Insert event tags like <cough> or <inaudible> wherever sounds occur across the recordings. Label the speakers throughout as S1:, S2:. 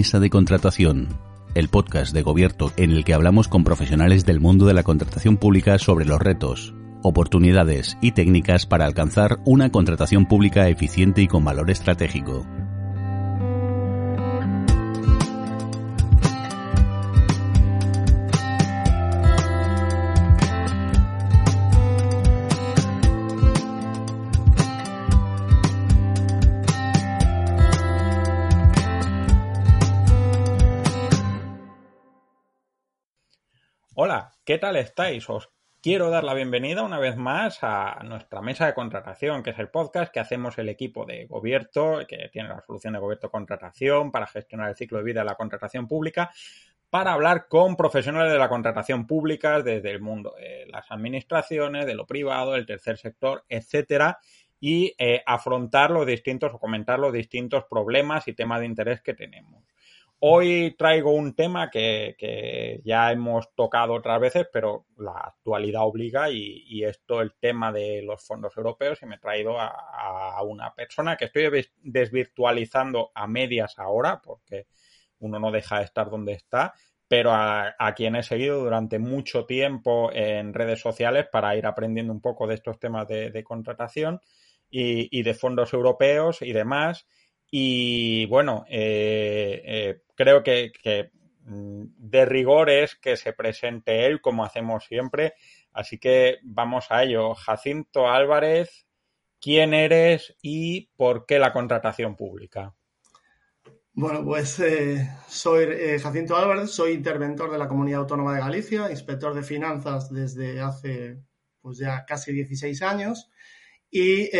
S1: Mesa de Contratación, el podcast de Gobierto en el que hablamos con profesionales del mundo de la contratación pública sobre los retos, oportunidades y técnicas para alcanzar una contratación pública eficiente y con valor estratégico.
S2: ¿Qué tal estáis? Os quiero dar la bienvenida una vez más a nuestra mesa de contratación, que es el podcast que hacemos el equipo de Gobierto, que tiene la solución de Gobierto Contratación para gestionar el ciclo de vida de la contratación pública, para hablar con profesionales de la contratación pública desde el mundo de las administraciones, de lo privado, del tercer sector, etcétera, y eh, afrontar los distintos o comentar los distintos problemas y temas de interés que tenemos. Hoy traigo un tema que, ya hemos tocado otras veces, pero la actualidad obliga y, esto el tema de los fondos europeos y me he traído a, una persona que estoy desvirtualizando a medias ahora porque uno no deja de estar donde está, pero a, quien he seguido durante mucho tiempo en redes sociales para ir aprendiendo un poco de estos temas de, contratación y de fondos europeos y demás. Y bueno, eh, eh, creo que, mm, de rigor es que se presente él como hacemos siempre. Así que vamos a ello. Jacinto Álvarez, ¿quién eres y por qué la contratación pública?
S3: Bueno, pues eh, soy Jacinto Álvarez, soy interventor de la Comunidad Autónoma de Galicia, inspector de finanzas desde hace pues ya casi 16 años y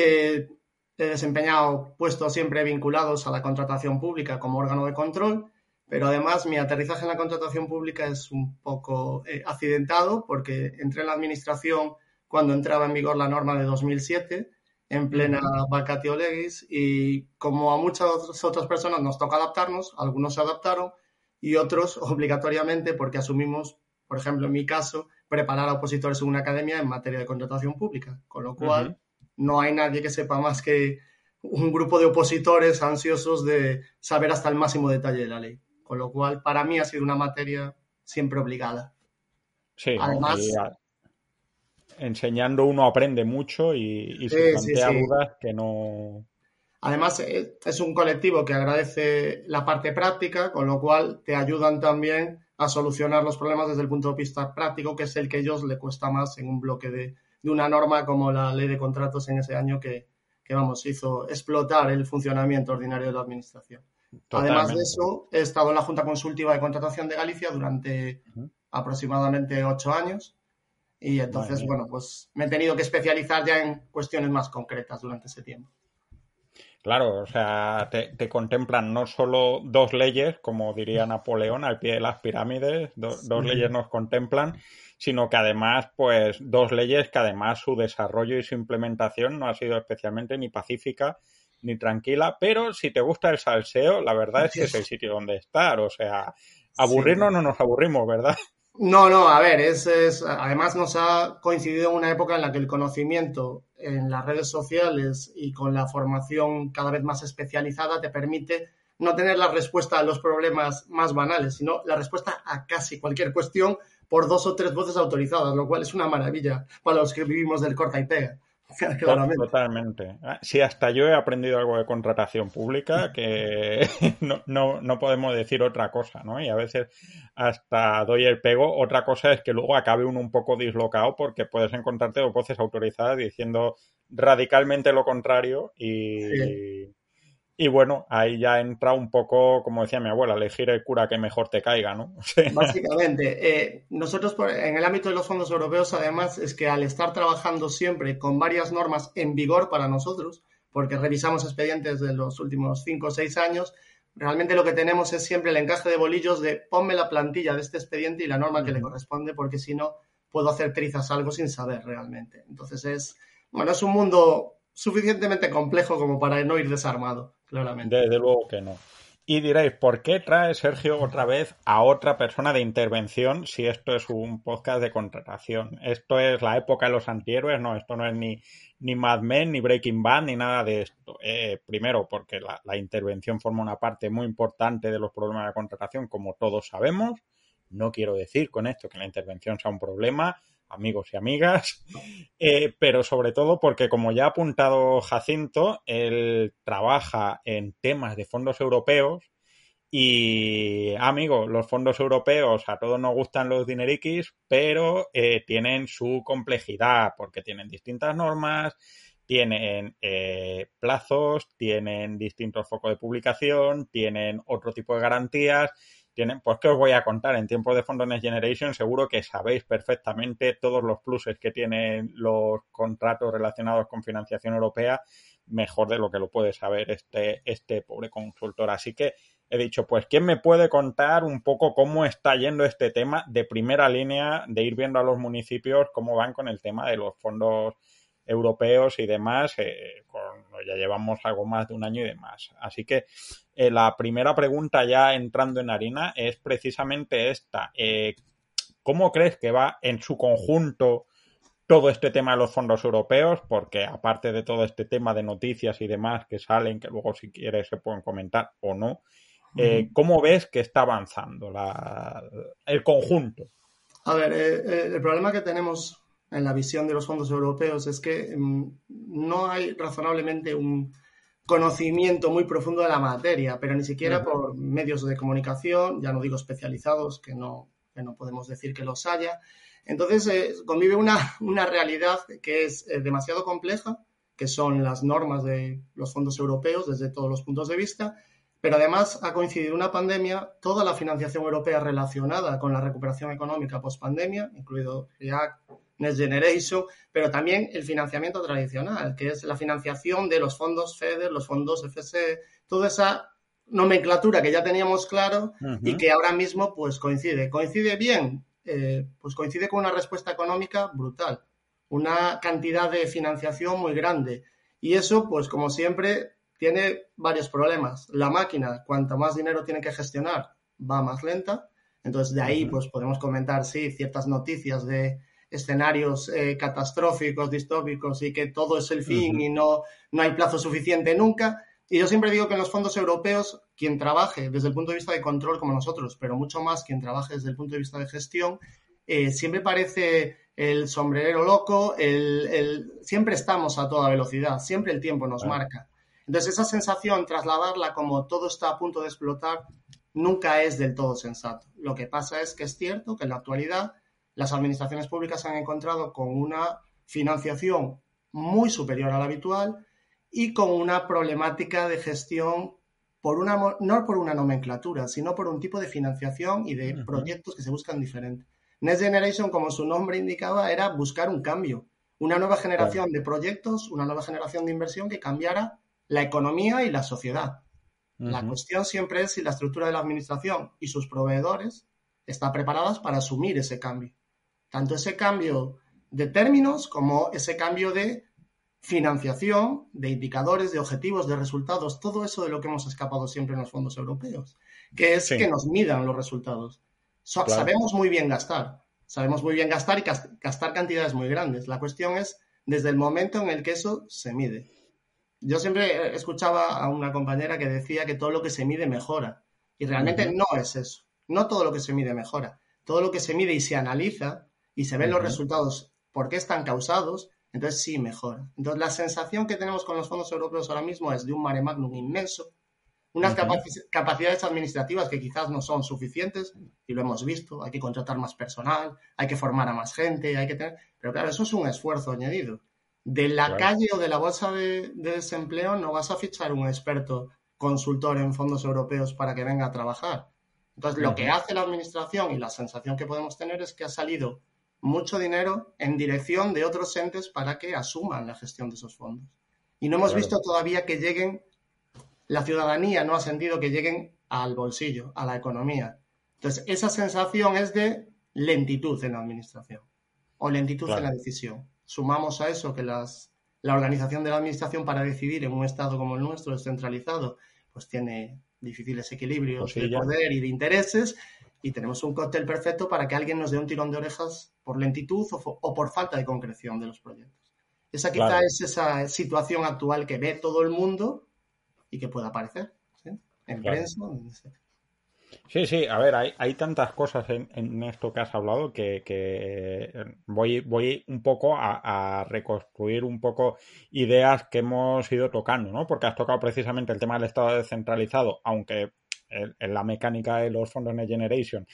S3: He desempeñado puestos siempre vinculados a la contratación pública como órgano de control, pero además mi aterrizaje en la contratación pública es un poco eh, accidentado porque entré en la administración cuando entraba en vigor la norma de 2007 en plena vacatio legis y como a muchas otras personas nos toca adaptarnos, algunos se adaptaron y otros <laughs> obligatoriamente porque asumimos, por ejemplo, en mi caso, preparar a opositores en una academia en materia de contratación pública, con lo cual no hay nadie que sepa más que un grupo de opositores ansiosos de saber hasta el máximo detalle de la ley. Con lo cual, para mí ha sido una materia siempre obligada.
S2: Sí, además. enseñando uno aprende mucho y, se plantea dudas que no.
S3: Además, eh, es un colectivo que agradece la parte práctica, con lo cual te ayudan también a solucionar los problemas desde el punto de vista práctico, que es el que a ellos le cuesta más en un bloque de, de una norma como la ley de contratos en ese año que, vamos, hizo explotar el funcionamiento ordinario de la Administración. Además de eso, he estado en la Junta Consultiva de Contratación de Galicia durante aproximadamente ocho años y entonces, bueno, pues me he tenido que especializar ya en cuestiones más concretas durante ese tiempo.
S2: Claro, o sea, te, contemplan no solo dos leyes, como diría <laughs> Napoleón, al pie de las pirámides, dos leyes nos contemplan, sino que además, pues, dos leyes que además su desarrollo y su implementación no ha sido especialmente ni pacífica ni tranquila, pero si te gusta el salseo, la verdad es que es el sitio donde estar, o sea, aburrirnos no nos aburrimos, ¿verdad?
S3: No, no, a ver, es, es, además nos ha coincidido una época en la que el conocimiento en las redes sociales y con la formación cada vez más especializada te permite no tener la respuesta a los problemas más banales, sino la respuesta a casi cualquier cuestión por dos o tres voces autorizadas, lo cual es una maravilla para los que vivimos del corta y pega. <laughs>
S2: Totalmente. Ah, sí, hasta yo he aprendido algo de contratación pública <laughs> que <laughs> no, no, no, podemos decir otra cosa, ¿no? Y a veces hasta doy el pego. Otra cosa es que luego acabe uno un poco dislocado porque puedes encontrarte dos voces autorizadas diciendo radicalmente lo contrario y, y bueno, ahí ya entra un poco, como decía mi abuela, elegir el cura que mejor te caiga, ¿no? <laughs>
S3: Básicamente, eh, nosotros en el ámbito de los fondos europeos, además, es que al estar trabajando siempre con varias normas en vigor para nosotros, porque revisamos expedientes de los últimos cinco o seis años, realmente lo que tenemos es siempre el encaje de bolillos de ponme la plantilla de este expediente y la norma que le corresponde, porque si no, puedo hacer trizas algo sin saber realmente. Entonces es, bueno, es un mundo suficientemente complejo como para no ir desarmado,
S2: Desde luego que no. Y diréis, ¿por qué trae Sergio otra vez a otra persona de intervención si esto es un podcast de contratación? Esto es la época de los antihéroes, no, esto no es ni, ni Mad Men, ni Breaking Bad, ni nada de esto. Eh, primero, porque la, la, intervención forma una parte muy importante de los problemas de contratación, como todos sabemos. No quiero decir con esto que la intervención sea un problema, amigos y amigas, eh, pero sobre todo porque, como ya ha apuntado Jacinto, él trabaja en temas de fondos europeos y, amigo, los fondos europeos a todos nos gustan los dineriquis, pero eh, tienen su complejidad porque tienen distintas normas, tienen eh, plazos, tienen distintos focos de publicación, tienen otro tipo de garantías tienen, pues, ¿qué os voy a contar? En tiempos de Fondo Next Generation seguro que sabéis perfectamente todos los pluses que tienen los contratos relacionados con financiación europea, mejor de lo que lo puede saber este, este pobre consultor. Así que he dicho, pues, ¿quién me puede contar un poco cómo está yendo este tema de primera línea, de ir viendo a los municipios cómo van con el tema de los fondos europeos y demás, eh, con, ya llevamos algo más de un año y demás. Así que eh, la primera pregunta ya entrando en harina es precisamente esta. Eh, ¿Cómo crees que va en su conjunto todo este tema de los fondos europeos? Porque aparte de todo este tema de noticias y demás que salen, que luego si quieres se pueden comentar o no, ¿cómo ves que está avanzando la, el conjunto?
S3: A ver, el problema que tenemos en la visión de los fondos europeos es que mm, no hay razonablemente un conocimiento muy profundo de la materia, pero ni siquiera por medios de comunicación, ya no digo especializados, que no, no podemos decir que los haya. Entonces, eh, convive una, <laughs> una, realidad que es eh, demasiado compleja, que son las normas de los fondos europeos desde todos los puntos de vista, pero además ha coincidido una pandemia, toda la financiación europea relacionada con la recuperación económica post-pandemia, incluido REACT, Next Generation, pero también el financiamiento tradicional, que es la financiación de los fondos FEDER, los fondos FC, toda esa nomenclatura que ya teníamos claro y que ahora mismo pues coincide. ¿Coincide bien? Eh, pues coincide con una respuesta económica brutal, una cantidad de financiación muy grande. Y eso, pues como siempre, tiene varios problemas. La máquina, cuanto más dinero tiene que gestionar, va más lenta. Entonces, de ahí, pues podemos comentar, sí, ciertas noticias de escenarios eh, catastróficos, distópicos y que todo es el fin y no, no hay plazo suficiente nunca. Y yo siempre digo que en los fondos europeos, quien trabaje desde el punto de vista de control como nosotros, pero mucho más quien trabaje desde el punto de vista de gestión, eh, siempre parece el sombrerero loco, el, siempre estamos a toda velocidad, siempre el tiempo nos marca. Entonces esa sensación, trasladarla como todo está a punto de explotar, nunca es del todo sensato. Lo que pasa es que es cierto que en la actualidad las administraciones públicas se han encontrado con una financiación muy superior a la habitual y con una problemática de gestión por una, no por una nomenclatura, sino por un tipo de financiación y de proyectos que se buscan diferente. Next Generation, como su nombre indicaba, era buscar un cambio, una nueva generación de proyectos, una nueva generación de inversión que cambiara la economía y la sociedad. La cuestión siempre es si la estructura de la administración y sus proveedores están preparadas para asumir ese cambio tanto ese cambio de términos como ese cambio de financiación, de indicadores, de objetivos, de resultados, todo eso de lo que hemos escapado siempre en los fondos europeos, que es que nos midan los resultados. Sabemos muy bien gastar, sabemos muy bien gastar y gastar cantidades muy grandes. La cuestión es desde el momento en el que eso se mide. Yo siempre escuchaba a una compañera que decía que todo lo que se mide mejora. Y realmente no es eso. No todo lo que se mide mejora. Todo lo que se mide y se analiza y se ven los resultados, por qué están causados, entonces sí mejora. Entonces la sensación que tenemos con los fondos europeos ahora mismo es de un mare magnum inmenso, unas capacidades administrativas que quizás no son suficientes, y lo hemos visto, hay que contratar más personal, hay que formar a más gente, hay que tener... Pero claro, eso es un esfuerzo añadido. De la calle o de la bolsa de, desempleo no vas a fichar un experto consultor en fondos europeos para que venga a trabajar. Entonces, lo que hace la administración y la sensación que podemos tener es que ha salido mucho dinero en dirección de otros entes para que asuman la gestión de esos fondos. Y no hemos visto todavía que lleguen, la ciudadanía no ha sentido que lleguen al bolsillo, a la economía. Entonces, esa sensación es de lentitud en la administración o lentitud en la decisión. Sumamos a eso que las, la organización de la administración para decidir en un estado como el nuestro, descentralizado, pues tiene difíciles equilibrios de poder y de intereses, y tenemos un cóctel perfecto para que alguien nos dé un tirón de orejas por lentitud o, por falta de concreción de los proyectos. Esa quizá es esa situación actual que ve todo el mundo y que puede aparecer en prensa.
S2: Sí, sí, a ver, hay, tantas cosas en, esto que has hablado que, voy, voy un poco a, reconstruir un poco ideas que hemos ido tocando, ¿no? Porque has tocado precisamente el tema del Estado descentralizado, aunque en la mecánica de los fondos Next Generation.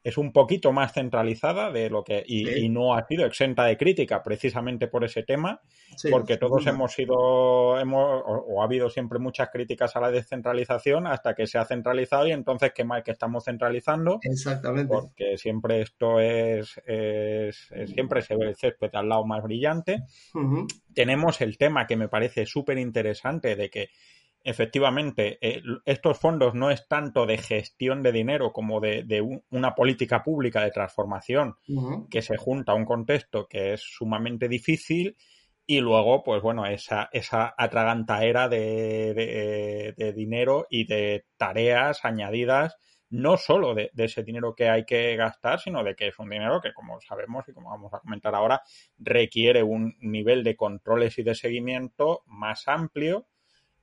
S2: Es un poquito más centralizada de lo que y, no ha sido exenta de crítica precisamente por ese tema porque todos hemos sido hemos o, ha habido siempre muchas críticas a la descentralización hasta que se ha centralizado y entonces qué mal que estamos centralizando
S3: exactamente.
S2: Porque siempre esto es, siempre se ve el césped al lado más brillante. Tenemos el tema que me parece súper interesante de que efectivamente, eh, estos fondos no es tanto de gestión de dinero como de, una política pública de transformación que se junta a un contexto que es sumamente difícil y luego, pues bueno, esa, esa atragantaera de, de, dinero y de tareas añadidas, no solo de, ese dinero que hay que gastar, sino de que es un dinero que, como sabemos y como vamos a comentar ahora, requiere un nivel de controles y de seguimiento más amplio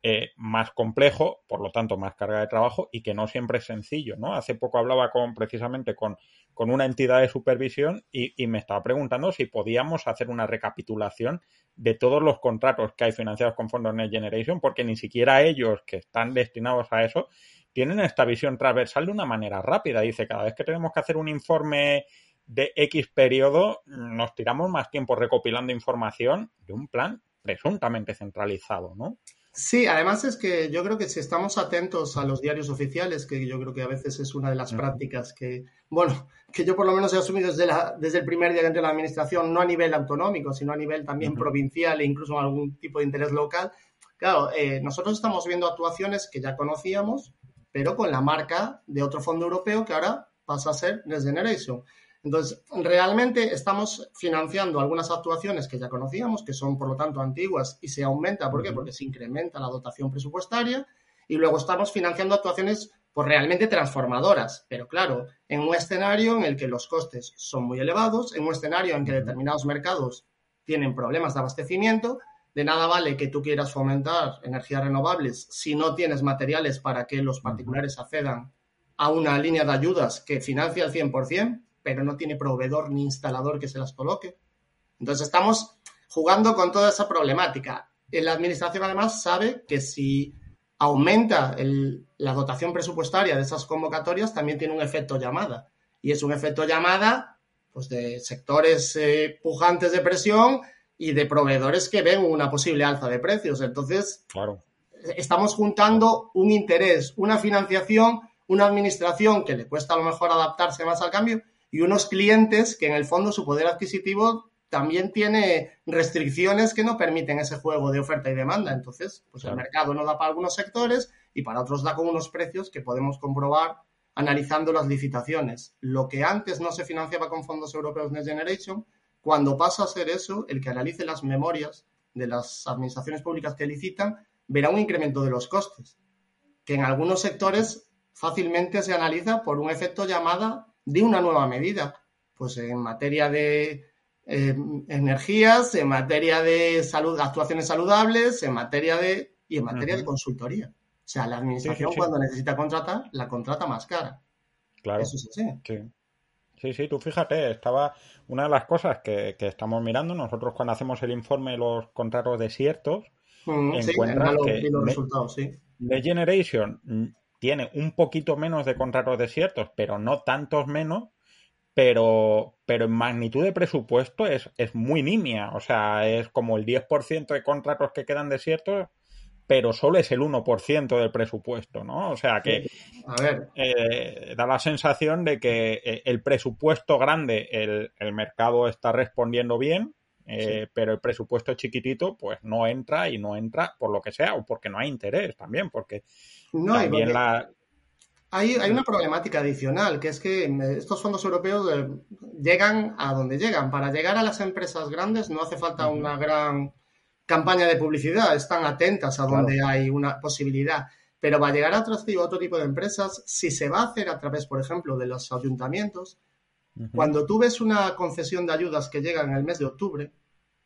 S2: eh, más complejo, por lo tanto más carga de trabajo y que no siempre es sencillo, ¿no? Hace poco hablaba con precisamente con, una entidad de supervisión y, me estaba preguntando si podíamos hacer una recapitulación de todos los contratos que hay financiados con fondos Next Generation, porque ni siquiera ellos que están destinados a eso tienen esta visión transversal de una manera rápida. Dice, cada vez que tenemos que hacer un informe de X periodo, nos tiramos más tiempo recopilando información de un plan presuntamente centralizado, ¿no?
S3: Sí, además es que yo creo que si estamos atentos a los diarios oficiales, que yo creo que a veces es una de las prácticas que, bueno, que yo por lo menos he asumido desde, la, desde el primer día que entré en la administración, no a nivel autonómico, sino a nivel también provincial e incluso algún tipo de interés local. Claro, eh, nosotros estamos viendo actuaciones que ya conocíamos, pero con la marca de otro fondo europeo que ahora pasa a ser Next Generation. Entonces, realmente estamos financiando algunas actuaciones que ya conocíamos, que son por lo tanto antiguas y se aumenta, ¿por qué? Porque se incrementa la dotación presupuestaria y luego estamos financiando actuaciones pues realmente transformadoras, pero claro, en un escenario en el que los costes son muy elevados, en un escenario en que determinados mercados tienen problemas de abastecimiento, de nada vale que tú quieras fomentar energías renovables si no tienes materiales para que los particulares accedan a una línea de ayudas que financia al 100%, pero no tiene proveedor ni instalador que se las coloque. Entonces estamos jugando con toda esa problemática. La administración además sabe que si aumenta la dotación presupuestaria de esas convocatorias, también tiene un efecto llamada. Y es un efecto llamada pues, de sectores eh, pujantes de presión y de proveedores que ven una posible alza de precios. Entonces,
S2: claro.
S3: estamos juntando un interés, una financiación, una administración que le cuesta a lo mejor adaptarse más al cambio y unos clientes que en el fondo su poder adquisitivo también tiene restricciones que no permiten ese juego de oferta y demanda. Entonces, pues el mercado no da para algunos sectores y para otros da con unos precios que podemos comprobar analizando las licitaciones. Lo que antes no se financiaba con fondos europeos Next Generation, cuando pasa a ser eso, el que analice las memorias de las administraciones públicas que licitan, verá un incremento de los costes, que en algunos sectores fácilmente se analiza por un efecto llamada de una nueva medida, pues en materia de eh, energías, en materia de salud, actuaciones saludables, en materia de y en materia de consultoría. O sea, la administración cuando necesita contratar, la contrata más cara.
S2: Claro. Eso es así. Sí. Sí, tú fíjate, estaba una de las cosas que, estamos mirando, nosotros cuando hacemos el informe de los contratos desiertos,
S3: encuentran que los resultados, sí.
S2: The Generation tiene un poquito menos de contratos desiertos, pero no tantos menos, pero, pero en magnitud de presupuesto es, es muy nimia. O sea, es como el 10% de contratos que quedan desiertos, pero solo es el 1% del presupuesto, ¿no? O sea que
S3: a ver.
S2: Eh, da la sensación de que eh, el presupuesto grande, el, el mercado está respondiendo bien, eh, pero el presupuesto chiquitito, pues no entra y no entra por lo que sea, o porque no hay interés también, porque
S3: no, también la... Hay, hay, una problemática adicional, que es que estos fondos europeos eh, llegan a donde llegan. Para llegar a las empresas grandes no hace falta una gran campaña de publicidad, están atentas a donde hay una posibilidad. pero va a llegar a otro, otro tipo de empresas si se va a hacer a través, por ejemplo, de los ayuntamientos. Cuando tú ves una concesión de ayudas que llega en el mes de octubre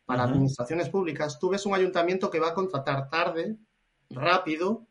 S3: para administraciones públicas, tú ves un ayuntamiento que va a contratar tarde, rápido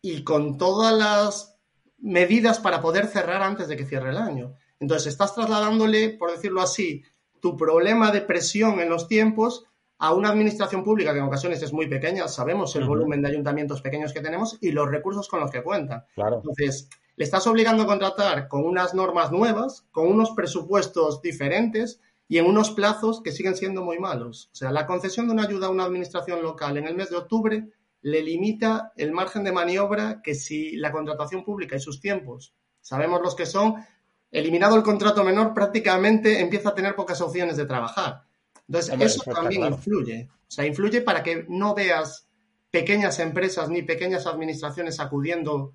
S3: y con todas las medidas para poder cerrar antes de que cierre el año. Entonces, estás trasladándole, por decirlo así, tu problema de presión en los tiempos a una administración pública que en ocasiones es muy pequeña, sabemos el volumen de ayuntamientos pequeños que tenemos y los recursos con los que cuentan. Entonces, le estás obligando a contratar con unas normas nuevas, con unos presupuestos diferentes y en unos plazos que siguen siendo muy malos. O sea, la concesión de una ayuda a una administración local en el mes de octubre le limita el margen de maniobra que si la contratación pública y sus tiempos, sabemos los que son, eliminado el contrato menor, prácticamente empieza a tener pocas opciones de trabajar. Entonces, eso, también influye. O sea, influye para que no veas pequeñas empresas ni pequeñas administraciones acudiendo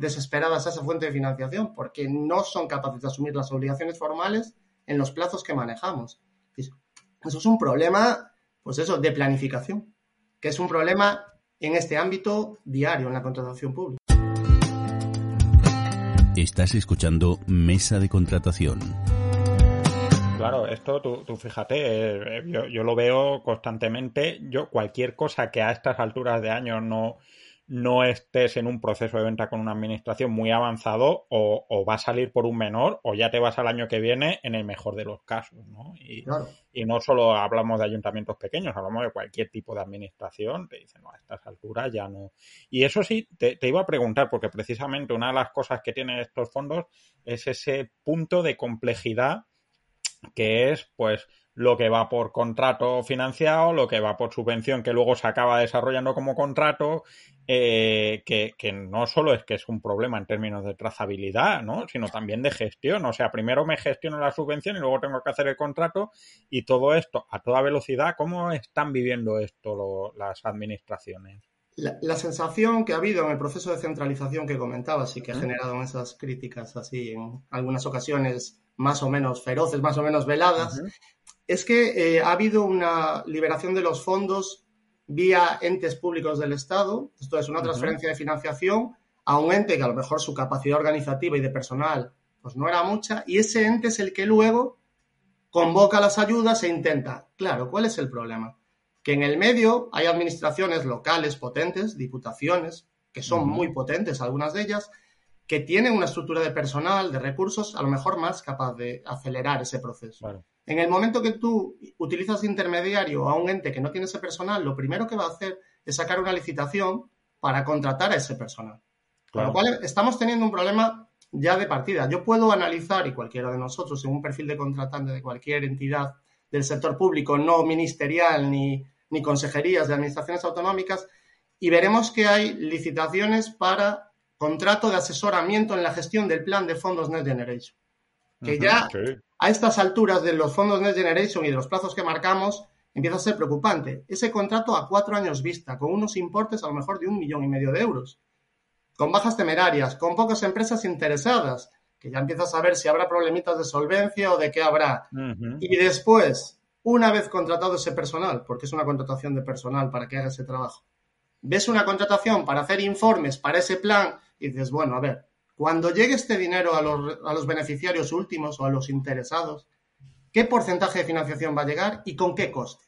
S3: desesperadas a esa fuente de financiación, porque no son capaces de asumir las obligaciones formales en los plazos que manejamos. Eso es un problema, pues eso, de planificación, que es un problema en este ámbito diario en la contratación pública.
S1: Estás escuchando Mesa de Contratación
S2: Claro, esto tú, fíjate, eh, eh, yo, yo, lo veo constantemente. Yo cualquier cosa que a estas alturas de año no, no estés en un proceso de venta con una administración muy avanzado o, va a salir por un menor o ya te vas al año que viene en el mejor de los casos, ¿no? Y, y no solo hablamos de ayuntamientos pequeños, hablamos de cualquier tipo de administración, te dicen, no, a estas alturas ya no. Y eso sí, te, te iba a preguntar, porque precisamente una de las cosas que tienen estos fondos es ese punto de complejidad que es pues lo que va por contrato financiado, lo que va por subvención que luego se acaba desarrollando como contrato, eh, que, que, no solo es que es un problema en términos de trazabilidad, ¿no? sino también de gestión. O sea, primero me gestiono la subvención y luego tengo que hacer el contrato y todo esto a toda velocidad. ¿Cómo están viviendo esto las administraciones?
S3: La, la, sensación que ha habido en el proceso de centralización que comentabas y que ha generado esas críticas así en algunas ocasiones más o menos feroces, más o menos veladas, es que eh, ha habido una liberación de los fondos vía entes públicos del Estado. Esto es una transferencia de financiación a un ente que a lo mejor su capacidad organizativa y de personal pues no era mucha, y ese ente es el que luego convoca las ayudas e intenta. Claro, ¿cuál es el problema? Que en el medio hay administraciones locales potentes, diputaciones, que son muy potentes, algunas de ellas, que tienen una estructura de personal, de recursos, a lo mejor más capaz de acelerar ese proceso. En el momento que tú utilizas intermediario a un ente que no tiene ese personal, lo primero que va a hacer es sacar una licitación para contratar a ese personal. Con lo cual estamos teniendo un problema ya de partida. Yo puedo analizar, y cualquiera de nosotros, en un perfil de contratante de cualquier entidad del sector público, no ministerial ni, ni consejerías de administraciones autonómicas, y veremos que hay licitaciones para contrato de asesoramiento en la gestión del plan de fondos Next Generation. Que ya a estas alturas de los fondos Next Generation y de los plazos que marcamos, empieza a ser preocupante. Ese contrato a cuatro años vista, con unos importes a lo mejor de un millón y medio de euros, con bajas temerarias, con pocas empresas interesadas, que ya empiezas a ver si habrá problemitas de solvencia o de qué habrá. Y después, una vez contratado ese personal, porque es una contratación de personal para que haga ese trabajo, ves una contratación para hacer informes para ese plan y dices, bueno, a ver, cuando llegue este dinero a los, a los beneficiarios últimos o a los interesados, ¿qué porcentaje de financiación va a llegar y con qué coste?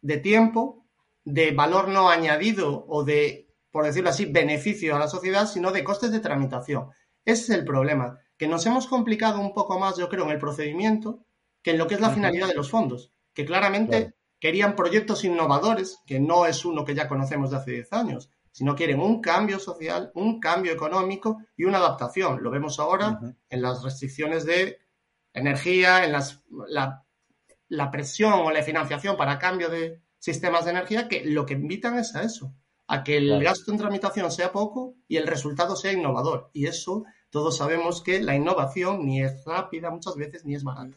S3: De tiempo, de valor no añadido o de, por decirlo así, beneficio a la sociedad, sino de costes de tramitación. Ese es el problema, que nos hemos complicado un poco más, yo creo, en el procedimiento que en lo que es la finalidad de los fondos, que claramente querían proyectos innovadores, que no es uno que ya conocemos de hace 10 años, sino quieren un cambio social, un cambio económico y una adaptación. Lo vemos ahora en las restricciones de energía, en las, la, la, presión o la financiación para cambio de sistemas de energía, que lo que invitan es a eso, a que el gasto en tramitación sea poco y el resultado sea innovador. Y eso todos sabemos que la innovación ni es rápida muchas veces ni es barata.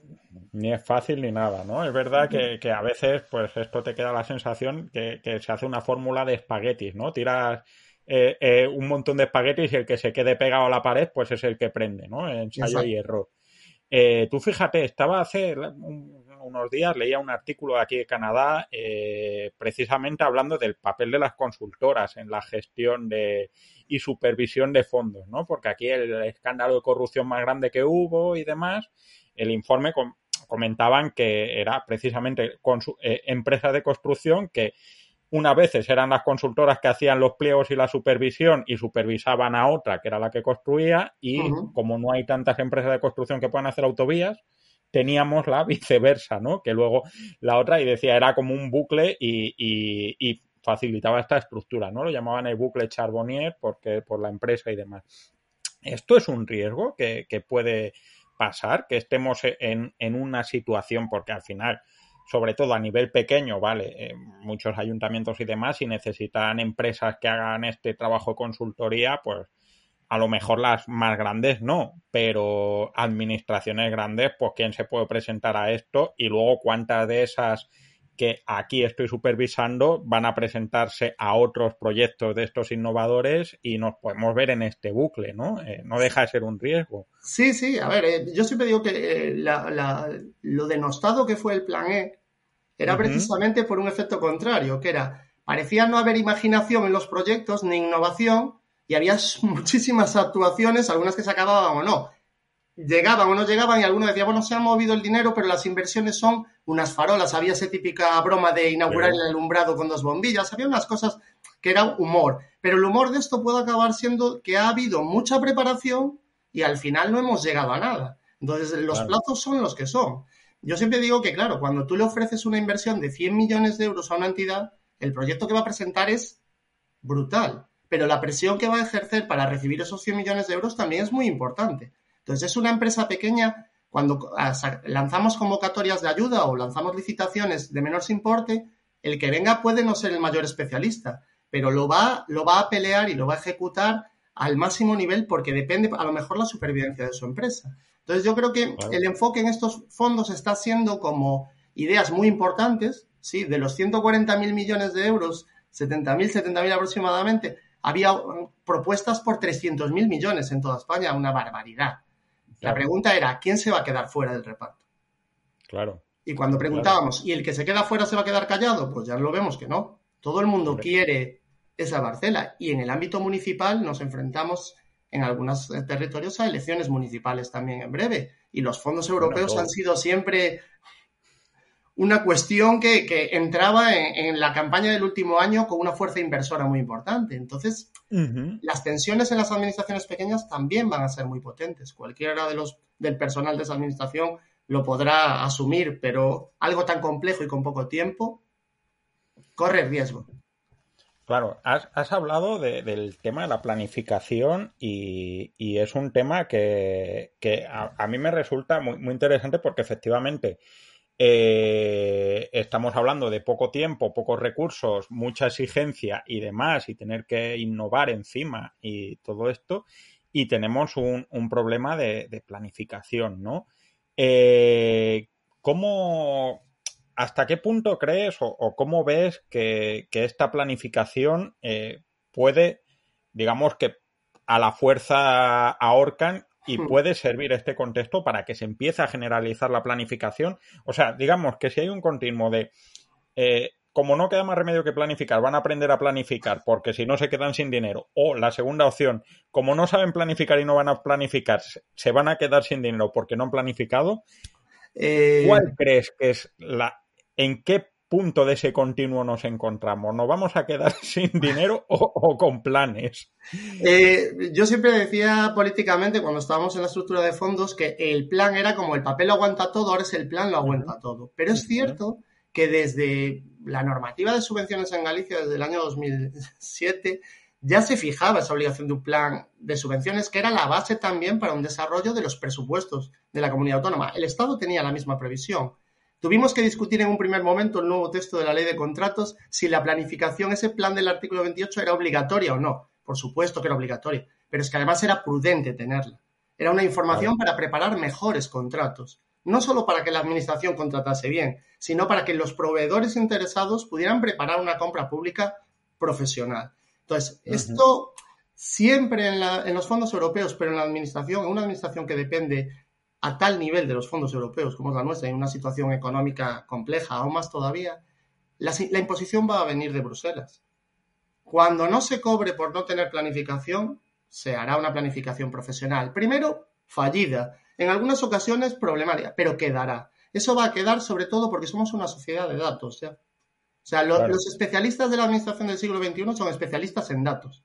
S2: Ni es fácil ni nada, ¿no? Es verdad que, a veces, pues esto te queda la sensación que, se hace una fórmula de espaguetis, ¿no? Tiras eh, eh, un montón de espaguetis y el que se quede pegado a la pared, pues es el que prende, ¿no? Ensayo y error. Eh, tú fíjate, estaba hace un, unos días leía un artículo de aquí de Canadá eh, precisamente hablando del papel de las consultoras en la gestión de y supervisión de fondos, ¿no? Porque aquí el escándalo de corrupción más grande que hubo y demás, el informe comentaban que era precisamente eh, empresas de construcción que unas veces eran las consultoras que hacían los pliegos y la supervisión y supervisaban a otra que era la que construía y como no hay tantas empresas de construcción que puedan hacer autovías, teníamos la viceversa, ¿no? Que luego la otra y decía era como un bucle y, y, facilitaba esta estructura, ¿no? Lo llamaban el bucle Charbonnier porque por la empresa y demás. Esto es un riesgo que, que puede pasar, que estemos en, en una situación, porque al final sobre todo a nivel pequeño, ¿vale? Eh, muchos ayuntamientos y demás, si necesitan empresas que hagan este trabajo de consultoría, pues a lo mejor las más grandes no, pero administraciones grandes, pues quién se puede presentar a esto y luego cuántas de esas que aquí estoy supervisando van a presentarse a otros proyectos de estos innovadores y nos podemos ver en este bucle, ¿no? Eh, no deja de ser un riesgo.
S3: Sí, sí, a ver, eh, yo siempre digo que lo denostado que fue el plan E era precisamente por un efecto contrario, que era, parecía no haber imaginación en los proyectos ni innovación y había <laughs> muchísimas actuaciones, algunas que se acababan o no. Llegaban o no llegaban y algunos decían, bueno, se ha movido el dinero, pero las inversiones son unas farolas. Había esa típica broma de inaugurar el alumbrado con dos bombillas. Había unas cosas que eran humor. Pero el humor de esto puede acabar siendo que ha habido mucha preparación y al final no hemos llegado a nada. Entonces, los plazos son los que son. Yo siempre digo que, claro, cuando tú le ofreces una inversión de 100 millones de euros a una entidad, el proyecto que va a presentar es brutal, pero la presión que va a ejercer para recibir esos 100 millones de euros también es muy importante. Entonces, es una empresa pequeña, cuando lanzamos convocatorias de ayuda o lanzamos licitaciones de menor importe, el que venga puede no ser el mayor especialista, pero lo va, lo va a pelear y lo va a ejecutar al máximo nivel porque depende a lo mejor la supervivencia de su empresa. Entonces yo creo que el enfoque en estos fondos está siendo como ideas muy importantes, ¿sí? De los 140.000 millones de euros, 70.000, 70.000 aproximadamente, había uh, propuestas por 300.000 millones en toda España, una barbaridad. La pregunta era, ¿quién se va a quedar fuera del reparto?
S2: Claro.
S3: Y cuando preguntábamos, ¿y el que se queda fuera se va a quedar callado? Pues ya lo vemos que no. Todo el mundo quiere esa parcela. Y en el ámbito municipal nos enfrentamos en algunos eh, territorios a elecciones municipales también en breve. Y los fondos europeos han sido siempre una cuestión que, entraba en, la campaña del último año con una fuerza inversora muy importante. Entonces, las tensiones en las administraciones pequeñas también van a ser muy potentes. Cualquiera de los del personal de esa administración lo podrá asumir, pero algo tan complejo y con poco tiempo corre riesgo.
S2: Claro, has, hablado del tema de la planificación y, es un tema que, a, mí me resulta muy, interesante porque efectivamente eh, estamos hablando de poco tiempo, pocos recursos, mucha exigencia y demás y tener que innovar encima y todo esto y tenemos un, problema de, planificación, ¿no? Eh, ¿Cómo, ¿hasta qué punto crees o, cómo ves que, esta planificación eh, puede, digamos que a la fuerza ahorcan y hmm. puede servir este contexto para que se empiece a generalizar la planificación? O sea, digamos que si hay un continuo de... Eh, como no queda más remedio que planificar, van a aprender a planificar porque si no se quedan sin dinero. O la segunda opción, como no saben planificar y no van a planificar, se van a quedar sin dinero porque no han planificado. Eh, ¿Cuál crees que es la, en qué punto de ese continuo nos encontramos. ¿Nos vamos a quedar <laughs> sin dinero o, con planes?
S3: Eh, yo siempre decía políticamente, cuando estábamos en la estructura de fondos, que el plan era como el papel lo aguanta todo, ahora es el plan lo aguanta todo. Pero es cierto que desde la normativa de subvenciones en Galicia, desde el año 2007, ya se fijaba esa obligación de un plan de subvenciones que era la base también para un desarrollo de los presupuestos de la comunidad autónoma. El Estado tenía la misma previsión. Tuvimos que discutir en un primer momento el nuevo texto de la ley de contratos si la planificación, ese plan del artículo 28, era obligatoria o no. Por supuesto que era obligatoria, pero es que además era prudente tenerla. Era una información para preparar mejores contratos, no solo para que la administración contratase bien, sino para que los proveedores interesados pudieran preparar una compra pública profesional. Entonces, esto siempre en, en los fondos europeos, pero en la administración, en una administración que depende a tal nivel de los fondos europeos como es la nuestra, en una situación económica compleja, aún más todavía, la, la imposición va a venir de Bruselas. Cuando no se cobre por no tener planificación, se hará una planificación profesional. Primero, fallida, en algunas ocasiones problemática, pero quedará. Eso va a quedar sobre todo porque somos una sociedad de datos. ¿ya? O sea, los especialistas de la administración del siglo XXI son especialistas en datos.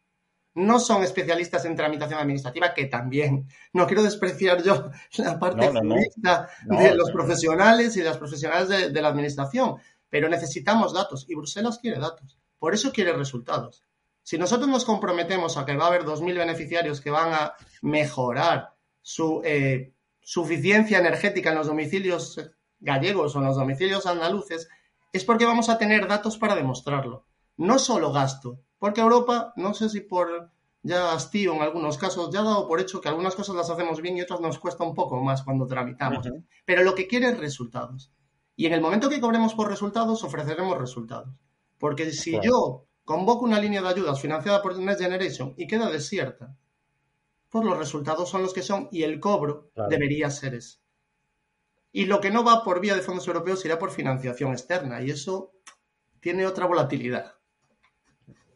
S3: No son especialistas en tramitación administrativa, que también. No quiero despreciar yo la parte de los profesionales y de las profesionales de la administración, pero necesitamos datos y Bruselas quiere datos. Por eso quiere resultados. Si nosotros nos comprometemos a que va a haber 2.000 beneficiarios que van a mejorar su eh, suficiencia energética en los domicilios gallegos o en los domicilios andaluces, es porque vamos a tener datos para demostrarlo. No solo gasto, porque Europa, no sé si por ya hastío en algunos casos, ya ha dado por hecho que algunas cosas las hacemos bien y otras nos cuesta un poco más cuando tramitamos. Pero lo que quiere es resultados. Y en el momento que cobremos por resultados, ofreceremos resultados. Porque si yo convoco una línea de ayudas financiada por Next Generation y queda desierta, pues los resultados son los que son y el cobro debería ser ese. Y lo que no va por vía de fondos europeos irá por financiación externa y eso tiene otra volatilidad.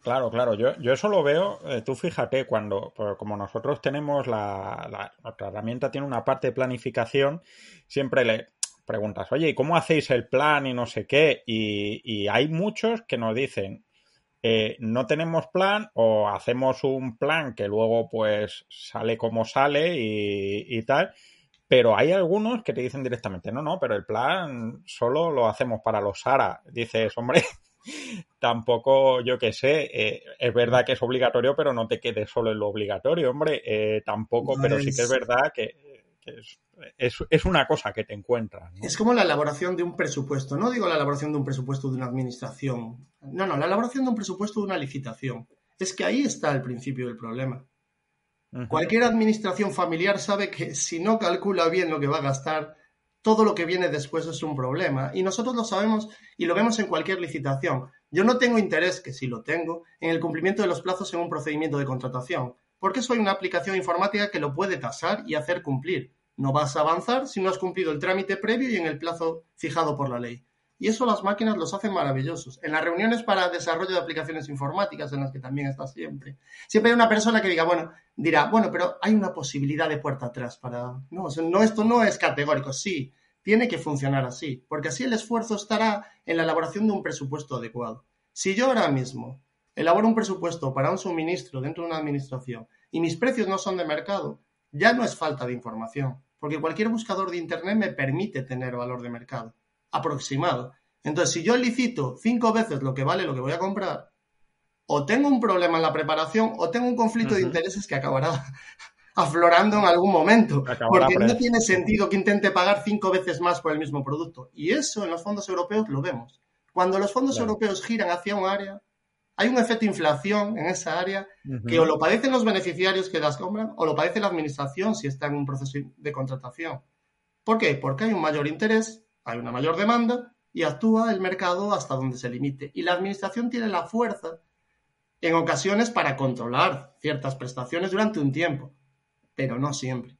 S2: Claro, claro, yo, yo eso lo veo, eh, tú fíjate, cuando, pues, como nosotros tenemos la, la, herramienta tiene una parte de planificación, siempre le, preguntas, oye, ¿y cómo hacéis el plan y no sé qué? Y, hay muchos que nos dicen, eh, no tenemos plan o hacemos un plan que luego pues sale como sale y, tal. Pero hay algunos que te dicen directamente, no, no, pero el plan solo lo hacemos para los SARA. Dices, hombre, tampoco, yo qué sé, eh, es verdad que es obligatorio, pero no te quedes solo en lo obligatorio, hombre, eh, tampoco, pero sí que es verdad que es, una cosa que te encuentras.
S3: Es como la elaboración de un presupuesto. No digo la elaboración de un presupuesto de una administración. No, no, la elaboración de un presupuesto de una licitación. Es que ahí está el principio del problema. Cualquier administración familiar sabe que si no calcula bien lo que va a gastar, todo lo que viene después es un problema. Y nosotros lo sabemos y lo vemos en cualquier licitación. Yo no tengo interés, que sí lo tengo, en el cumplimiento de los plazos en un procedimiento de contratación, porque soy una aplicación informática que lo puede tasar y hacer cumplir. No vas a avanzar si no has cumplido el trámite previo y en el plazo fijado por la ley. Y eso las máquinas los hacen maravillosos. En las reuniones para desarrollo de aplicaciones informáticas, en las que también está siempre, siempre hay una persona que diga, bueno, dirá, bueno, pero hay una posibilidad de puerta atrás para. No, no esto no es categórico. Sí, tiene que funcionar así, porque así el esfuerzo estará en la elaboración de un presupuesto adecuado. Si yo ahora mismo elaboro un presupuesto para un suministro dentro de una administración y mis precios no son de mercado, ya no es falta de información, porque cualquier buscador de Internet me permite tener valor de mercado aproximado. Entonces, si yo licito cinco veces lo que vale lo que voy a comprar, o tengo un problema en la preparación o tengo un conflicto de intereses que acabará aflorando en algún momento. porque no tiene sentido que intente pagar cinco veces más por el mismo producto. Y eso en los fondos europeos lo vemos. Cuando los fondos europeos giran hacia un área, hay un efecto inflación en esa área que o lo padecen los beneficiarios que las compran o lo padece la administración si está en un proceso de contratación. ¿Por qué? Porque hay un mayor interés, hay una mayor demanda y actúa el mercado hasta donde se limite. Y la administración tiene la fuerza en ocasiones para controlar ciertas prestaciones durante un tiempo, pero no siempre.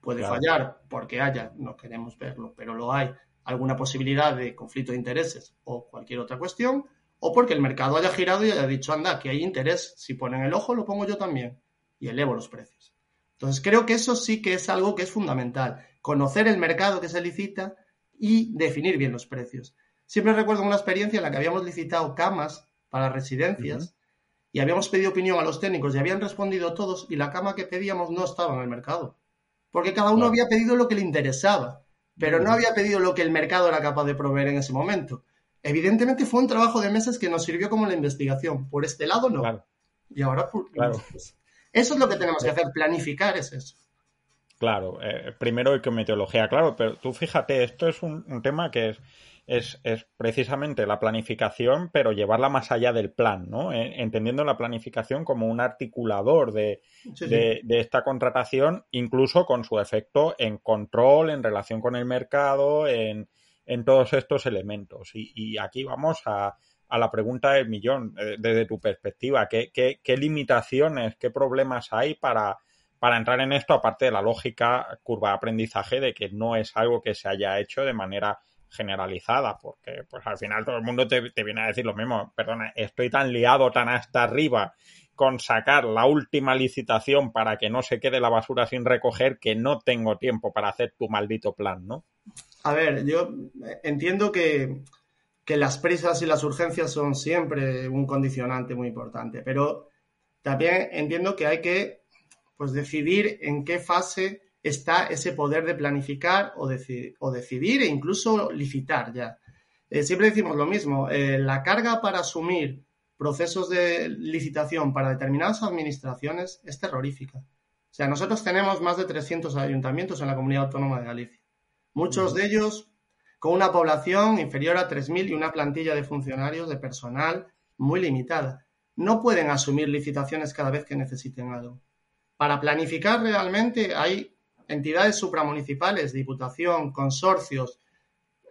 S3: Puede fallar porque haya, no queremos verlo, pero lo hay, alguna posibilidad de conflicto de intereses o cualquier otra cuestión, o porque el mercado haya girado y haya dicho, anda, que hay interés, si ponen el ojo, lo pongo yo también, y elevo los precios. Entonces, creo que eso sí que es algo que es fundamental, conocer el mercado que se licita y definir bien los precios. Siempre recuerdo una experiencia en la que habíamos licitado camas para residencias y habíamos pedido opinión a los técnicos y habían respondido todos y la cama que pedíamos no estaba en el mercado. Porque cada uno había pedido lo que le interesaba, pero no había pedido lo que el mercado era capaz de proveer en ese momento. Evidentemente fue un trabajo de meses que nos sirvió como la investigación. Por este lado no. Y ahora claro. Eso es lo que tenemos que hacer, planificar es eso.
S2: Claro, eh, primero hay que meteorología, claro, pero tú fíjate, esto es un, tema que es, es, precisamente la planificación, pero llevarla más allá del plan, ¿no? Entendiendo la planificación como un articulador de, de, esta contratación, incluso con su efecto en control, en relación con el mercado, en, en todos estos elementos. Y, aquí vamos a, la pregunta del millón, eh, desde tu perspectiva, ¿qué, limitaciones, qué problemas hay para, para entrar en esto, aparte de la lógica curva de aprendizaje de que no es algo que se haya hecho de manera generalizada, porque pues al final todo el mundo te, viene a decir lo mismo, perdona, estoy tan liado, tan hasta arriba con sacar la última licitación para que no se quede la basura sin recoger que no tengo tiempo para hacer tu maldito plan, ¿no?
S3: A ver, yo entiendo que, que las prisas y las urgencias son siempre un condicionante muy importante, pero también entiendo que hay que pues, decidir en qué fase está ese poder de planificar o, o decidir e incluso licitar ya. Eh, siempre decimos lo mismo, eh, la carga para asumir procesos de licitación para determinadas administraciones es terrorífica. O sea, nosotros tenemos más de 300 ayuntamientos en la comunidad autónoma de Galicia. Muchos de ellos con una población inferior a 3.000 y una plantilla de funcionarios, de personal muy limitada. No pueden asumir licitaciones cada vez que necesiten algo. Para planificar realmente hay entidades supramunicipales, diputación, consorcios,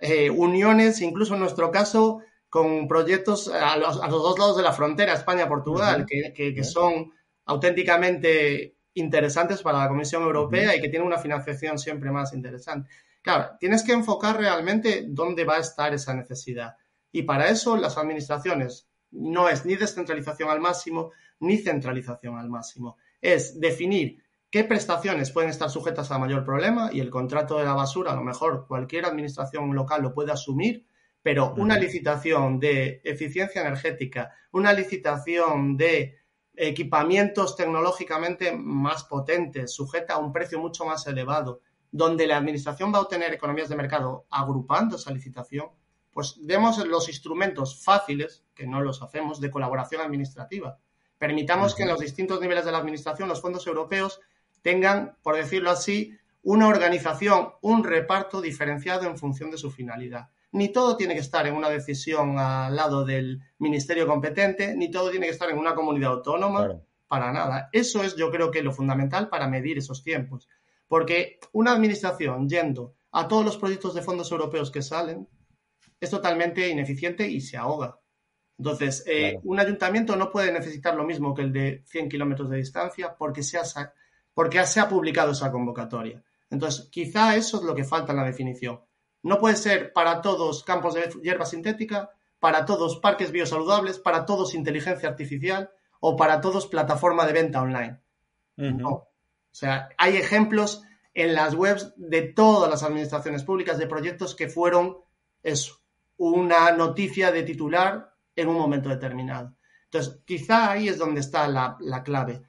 S3: eh, uniones, incluso en nuestro caso, con proyectos a los, dos lados de la frontera, España-Portugal, que, son auténticamente interesantes para la Comisión Europea y que tienen una financiación siempre más interesante. Claro, tienes que enfocar realmente dónde va a estar esa necesidad. Y para eso las administraciones no es ni descentralización al máximo ni centralización al máximo. Es definir qué prestaciones pueden estar sujetas a mayor problema y el contrato de la basura, a lo mejor cualquier administración local lo puede asumir, pero una licitación de eficiencia energética, una licitación de equipamientos tecnológicamente más potentes, sujeta a un precio mucho más elevado, donde la administración va a obtener economías de mercado agrupando esa licitación, pues demos los instrumentos fáciles, que no los hacemos, de colaboración administrativa. Permitamos que en los distintos niveles de la administración los fondos europeos tengan, por decirlo así, una organización, un reparto diferenciado en función de su finalidad. Ni todo tiene que estar en una decisión al lado del ministerio competente, ni todo tiene que estar en una comunidad autónoma, para nada. Eso es, yo creo que, lo fundamental para medir esos tiempos. Porque una administración yendo a todos los proyectos de fondos europeos que salen es totalmente ineficiente y se ahoga. Entonces, eh, un ayuntamiento no puede necesitar lo mismo que el de 100 kilómetros de distancia porque se ha porque se ha publicado esa convocatoria. Entonces, quizá eso es lo que falta en la definición. No puede ser para todos campos de hierba sintética, para todos parques biosaludables, para todos inteligencia artificial o para todos plataforma de venta online. No. O sea, hay ejemplos en las webs de todas las administraciones públicas de proyectos que fueron eso, una noticia de titular en un momento determinado. Entonces, quizá ahí es donde está la clave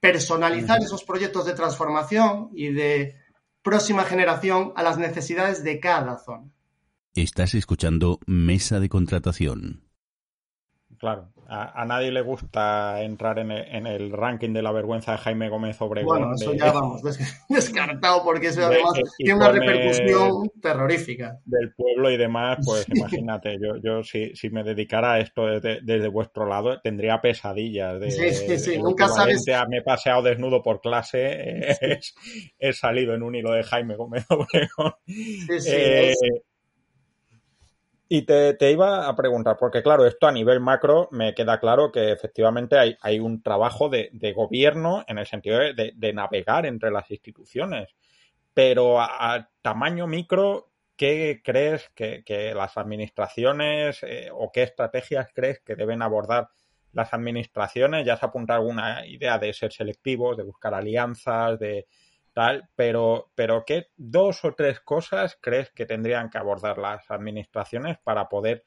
S3: personalizar esos proyectos de transformación y de próxima generación a las necesidades de cada zona.
S1: Estás escuchando Mesa de Contratación.
S2: Claro, a, nadie le gusta entrar en el, ranking de la vergüenza de Jaime Gómez Obregón.
S3: Bueno, eso ya vamos, <laughs> descartado porque eso además tiene una repercusión terrorífica.
S2: Del pueblo y demás, pues imagínate, yo, yo si, si, me dedicara a esto desde, vuestro lado, tendría pesadillas. De,
S3: sí, sí, sí, nunca sabes.
S2: me he paseado desnudo por clase, <laughs> he salido en un hilo de Jaime Gómez Obregón. Sí, sí, eh, y te, iba a preguntar, porque claro, esto a nivel macro me queda claro que efectivamente hay, hay un trabajo de, gobierno en el sentido de, navegar entre las instituciones. Pero a, tamaño micro, ¿qué crees que, las administraciones eh, o qué estrategias crees que deben abordar las administraciones? Ya se apunta alguna idea de ser selectivos, de buscar alianzas, de, tal, pero, pero ¿qué dos o tres cosas crees que tendrían que abordar las administraciones para poder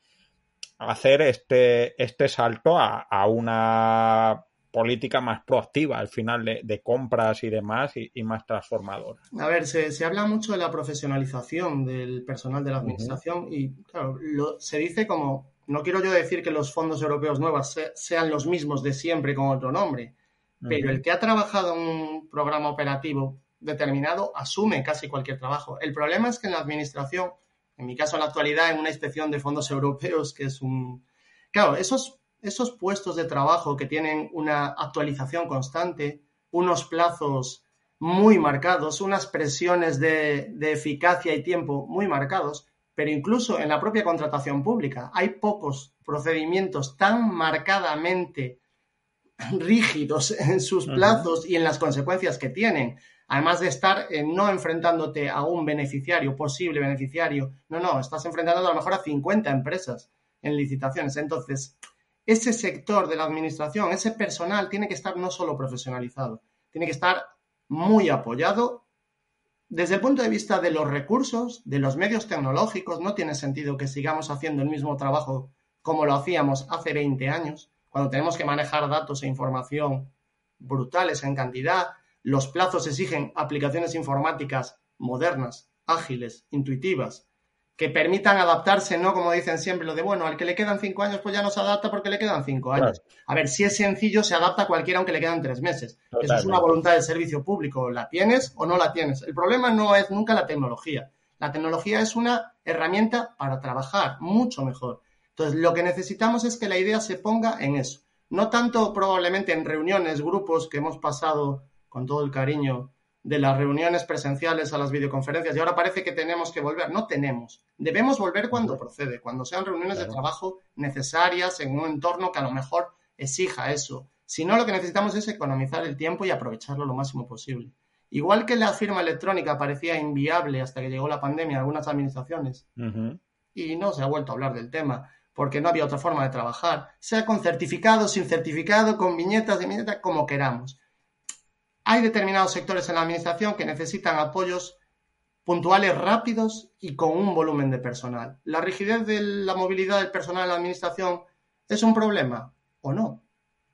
S2: hacer este, este salto a, una política más proactiva al final de, compras y demás y, más transformadora.
S3: A ver, se, habla mucho de la profesionalización del personal de la administración y claro, se dice como, no quiero yo decir que los fondos europeos nuevos sean los mismos de siempre con otro nombre, pero el que ha trabajado en un programa operativo determinado asume casi cualquier trabajo. El problema es que en la administración, en mi caso en la actualidad, en una inspección de fondos europeos, que es un... Claro, esos, esos puestos de trabajo que tienen una actualización constante, unos plazos muy marcados, unas presiones de, de eficacia y tiempo muy marcados, pero incluso en la propia contratación pública hay pocos procedimientos tan marcadamente rígidos en sus plazos y en las consecuencias que tienen. Además de estar eh, no enfrentándote a un beneficiario, posible beneficiario, no, no, estás enfrentando a lo mejor a 50 empresas en licitaciones. Entonces, ese sector de la administración, ese personal tiene que estar no solo profesionalizado, tiene que estar muy apoyado. Desde el punto de vista de los recursos, de los medios tecnológicos, no tiene sentido que sigamos haciendo el mismo trabajo como lo hacíamos hace 20 años, cuando tenemos que manejar datos e información brutales en cantidad, los plazos exigen aplicaciones informáticas modernas, ágiles, intuitivas, que permitan adaptarse, no como dicen siempre, lo de bueno, al que le quedan cinco años, pues ya no se adapta porque le quedan cinco años. A ver, si es sencillo, se adapta a cualquiera aunque le quedan tres meses. Eso es una voluntad del servicio público. ¿La tienes o no la tienes? El problema no es nunca la tecnología. La tecnología es una herramienta para trabajar mucho mejor. Entonces, lo que necesitamos es que la idea se ponga en eso. No tanto probablemente en reuniones, grupos que hemos pasado con todo el cariño de las reuniones presenciales a las videoconferencias y ahora parece que tenemos que volver. No tenemos. Debemos volver cuando procede, cuando sean reuniones de trabajo necesarias en un entorno que a lo mejor exija eso. Si no, lo que necesitamos es economizar el tiempo y aprovecharlo lo máximo posible. Igual que la firma electrónica parecía inviable hasta que llegó la pandemia en algunas administraciones y no se ha vuelto a hablar del tema porque no había otra forma de trabajar, sea con certificado, sin certificado, con viñetas de viñetas, como queramos. Hay determinados sectores en la administración que necesitan apoyos puntuales rápidos y con un volumen de personal. ¿La rigidez de la movilidad del personal en la administración es un problema o no?